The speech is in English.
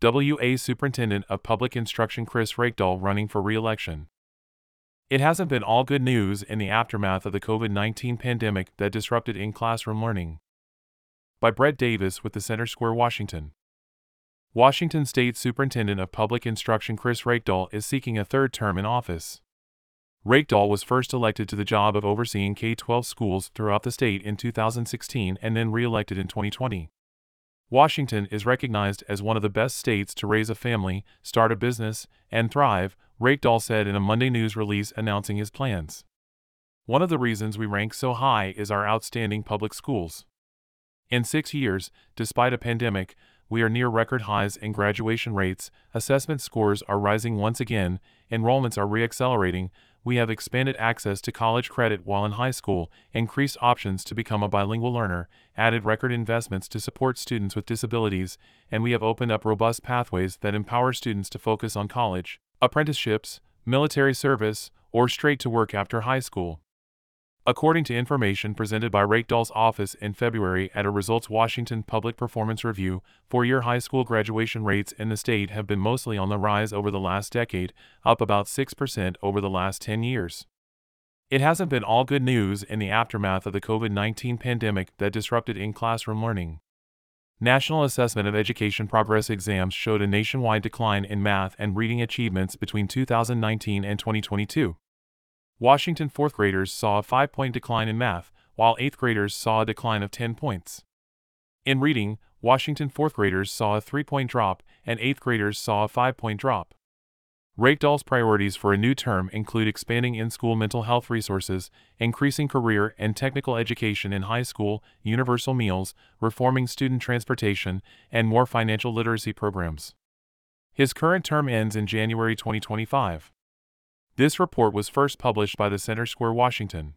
WA Superintendent of Public Instruction Chris Reykdal running for re-election. It hasn't been all good news in the aftermath of the COVID-19 pandemic that disrupted in-classroom learning. By Brett Davis with the Center Square, Washington. Washington State Superintendent of Public Instruction Chris Reykdal is seeking a third term in office. Reykdal was first elected to the job of overseeing K-12 schools throughout the state in 2016 and then re-elected in 2020. Washington is recognized as one of the best states to raise a family, start a business, and thrive, Reykdal said in a Monday news release announcing his plans. One of the reasons we rank so high is our outstanding public schools. In six years, despite a pandemic, we are near record highs in graduation rates, assessment scores are rising once again, enrollments are reaccelerating, we have expanded access to college credit while in high school, increased options to become a bilingual learner, added record investments to support students with disabilities, and we have opened up robust pathways that empower students to focus on college, apprenticeships, military service, or straight to work after high school. According to information presented by Reykdal's office in February at a Results Washington Public Performance Review, four year high school graduation rates in the state have been mostly on the rise over the last decade, up about 6% over the last 10 years. It hasn't been all good news in the aftermath of the COVID 19 pandemic that disrupted in classroom learning. National Assessment of Education Progress exams showed a nationwide decline in math and reading achievements between 2019 and 2022. Washington fourth graders saw a 5 point decline in math, while eighth graders saw a decline of 10 points. In reading, Washington fourth graders saw a 3 point drop, and eighth graders saw a 5 point drop. Reykdal's priorities for a new term include expanding in school mental health resources, increasing career and technical education in high school, universal meals, reforming student transportation, and more financial literacy programs. His current term ends in January 2025. This report was first published by the Center Square, Washington.